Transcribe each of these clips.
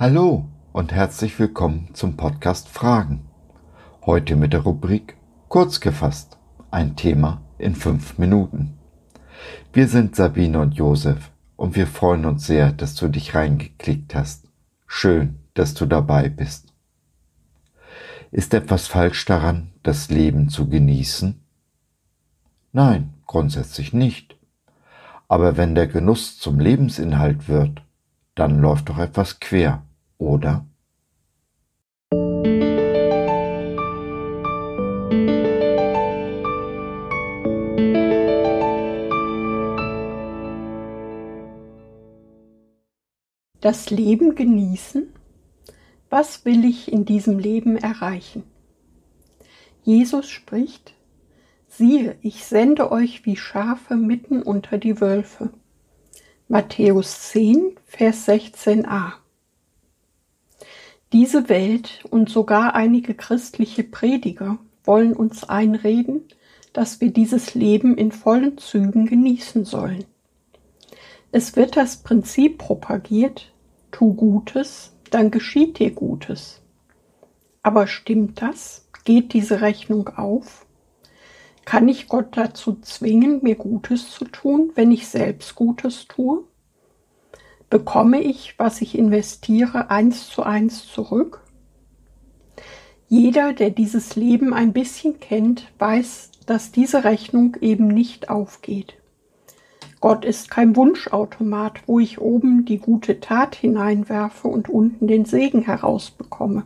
Hallo und herzlich willkommen zum Podcast Fragen. Heute mit der Rubrik Kurz gefasst, ein Thema in fünf Minuten. Wir sind Sabine und Josef und wir freuen uns sehr, dass du dich reingeklickt hast. Schön, dass du dabei bist. Ist etwas falsch daran, das Leben zu genießen? Nein, grundsätzlich nicht. Aber wenn der Genuss zum Lebensinhalt wird, dann läuft doch etwas quer, oder? Das Leben genießen? Was will ich in diesem Leben erreichen? Jesus spricht, siehe, ich sende euch wie Schafe mitten unter die Wölfe. Matthäus 10, Vers 16a. Diese Welt und sogar einige christliche Prediger wollen uns einreden, dass wir dieses Leben in vollen Zügen genießen sollen. Es wird das Prinzip propagiert, tu Gutes, dann geschieht dir Gutes. Aber stimmt das? Geht diese Rechnung auf? Kann ich Gott dazu zwingen, mir Gutes zu tun, wenn ich selbst Gutes tue? Bekomme ich, was ich investiere, eins zu eins zurück? Jeder, der dieses Leben ein bisschen kennt, weiß, dass diese Rechnung eben nicht aufgeht. Gott ist kein Wunschautomat, wo ich oben die gute Tat hineinwerfe und unten den Segen herausbekomme.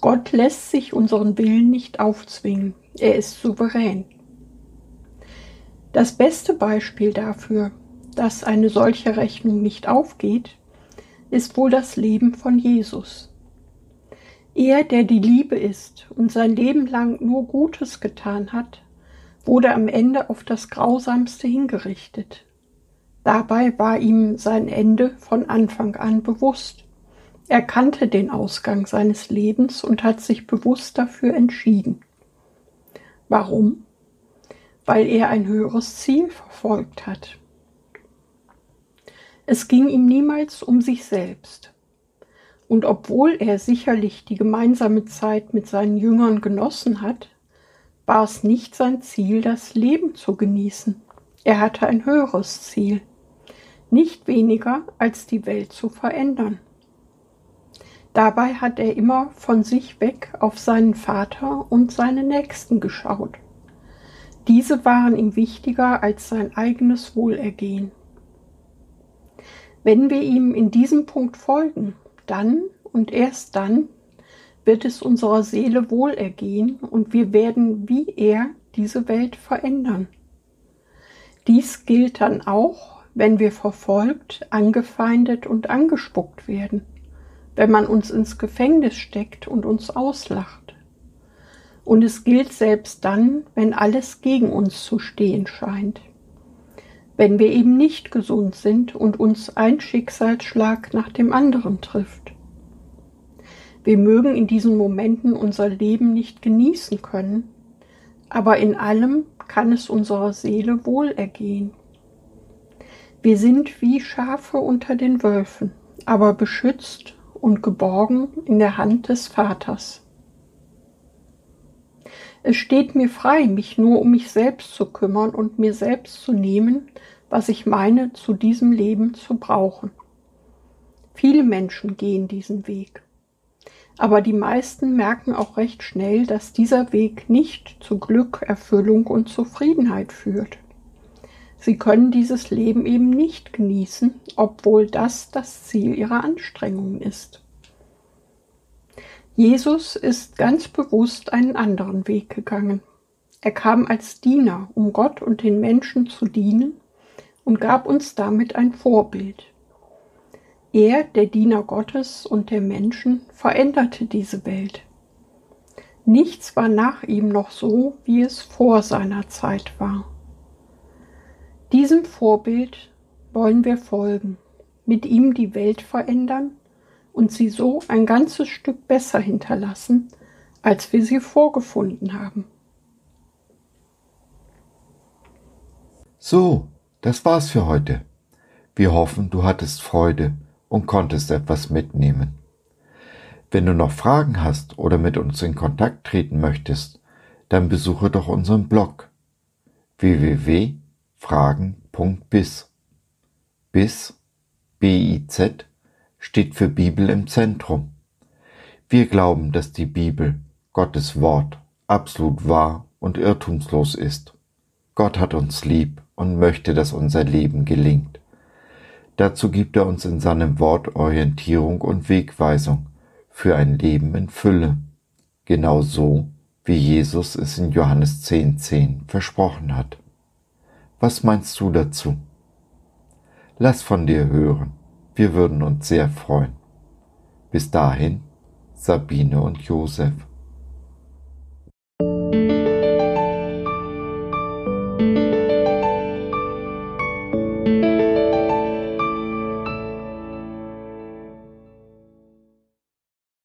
Gott lässt sich unseren Willen nicht aufzwingen. Er ist souverän. Das beste Beispiel dafür, dass eine solche Rechnung nicht aufgeht, ist wohl das Leben von Jesus. Er, der die Liebe ist und sein Leben lang nur Gutes getan hat, wurde am Ende auf das Grausamste hingerichtet. Dabei war ihm sein Ende von Anfang an bewusst. Er kannte den Ausgang seines Lebens und hat sich bewusst dafür entschieden. Warum? Weil er ein höheres Ziel verfolgt hat. Es ging ihm niemals um sich selbst. Und obwohl er sicherlich die gemeinsame Zeit mit seinen Jüngern genossen hat, war es nicht sein Ziel, das Leben zu genießen. Er hatte ein höheres Ziel, nicht weniger als die Welt zu verändern. Dabei hat er immer von sich weg auf seinen Vater und seine Nächsten geschaut. Diese waren ihm wichtiger als sein eigenes Wohlergehen. Wenn wir ihm in diesem Punkt folgen, dann und erst dann wird es unserer Seele wohlergehen und wir werden wie er diese Welt verändern. Dies gilt dann auch, wenn wir verfolgt, angefeindet und angespuckt werden wenn man uns ins Gefängnis steckt und uns auslacht. Und es gilt selbst dann, wenn alles gegen uns zu stehen scheint. Wenn wir eben nicht gesund sind und uns ein Schicksalsschlag nach dem anderen trifft. Wir mögen in diesen Momenten unser Leben nicht genießen können, aber in allem kann es unserer Seele wohl ergehen. Wir sind wie Schafe unter den Wölfen, aber beschützt und geborgen in der Hand des Vaters. Es steht mir frei, mich nur um mich selbst zu kümmern und mir selbst zu nehmen, was ich meine, zu diesem Leben zu brauchen. Viele Menschen gehen diesen Weg. Aber die meisten merken auch recht schnell, dass dieser Weg nicht zu Glück, Erfüllung und Zufriedenheit führt. Sie können dieses Leben eben nicht genießen, obwohl das das Ziel ihrer Anstrengungen ist. Jesus ist ganz bewusst einen anderen Weg gegangen. Er kam als Diener, um Gott und den Menschen zu dienen und gab uns damit ein Vorbild. Er, der Diener Gottes und der Menschen, veränderte diese Welt. Nichts war nach ihm noch so, wie es vor seiner Zeit war. Diesem Vorbild wollen wir folgen, mit ihm die Welt verändern und sie so ein ganzes Stück besser hinterlassen, als wir sie vorgefunden haben. So, das war's für heute. Wir hoffen, du hattest Freude und konntest etwas mitnehmen. Wenn du noch Fragen hast oder mit uns in Kontakt treten möchtest, dann besuche doch unseren Blog www.fragen.biz. Biz, B-I-Z, steht für Bibel im Zentrum. Wir glauben, dass die Bibel, Gottes Wort, absolut wahr und irrtumslos ist. Gott hat uns lieb und möchte, dass unser Leben gelingt. Dazu gibt er uns in seinem Wort Orientierung und Wegweisung für ein Leben in Fülle, genau so, wie Jesus es in Johannes 10.10 10 versprochen hat. Was meinst du dazu? Lass von dir hören, wir würden uns sehr freuen. Bis dahin, Sabine und Josef.